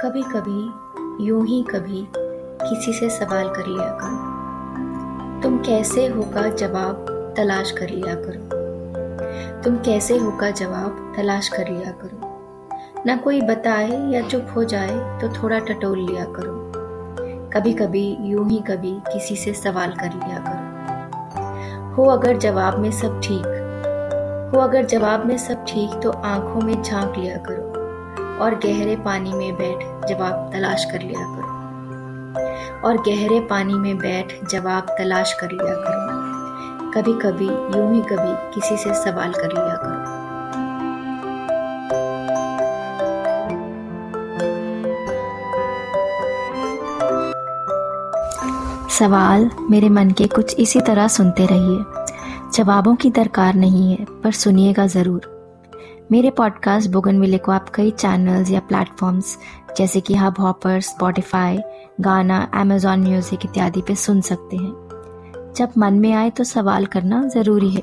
कभी कभी यूँ ही कभी किसी से सवाल कर लिया करो। तुम कैसे होगा जवाब तलाश कर लिया करो। तुम कैसे होगा जवाब तलाश कर लिया करो। ना कोई बताए या चुप हो जाए तो थोड़ा टटोल लिया करो। कभी कभी यूँ ही कभी किसी से सवाल कर लिया करो। हो अगर जवाब में सब ठीक, हो अगर जवाब में सब ठीक तो आँखों में झाँक लिया करो। और गहरे पानी में बैठ जवाब तलाश कर लिया करो। और गहरे पानी में बैठ जवाब तलाश कर लिया करो। कभी कभी यूँ ही कभी किसी से सवाल कर लिया करो। सवाल मेरे मन के कुछ इसी तरह सुनते रहिए। जवाबों की दरकार नहीं है, पर सुनिएगा ज़रूर। मेरे पॉडकास्ट बोगनविले को आप कई चैनल्स या प्लेटफॉर्म्स जैसे कि Hubhopper Spotify Gaana Amazon Music इत्यादि पे सुन सकते हैं। जब मन में आए तो सवाल करना ज़रूरी है।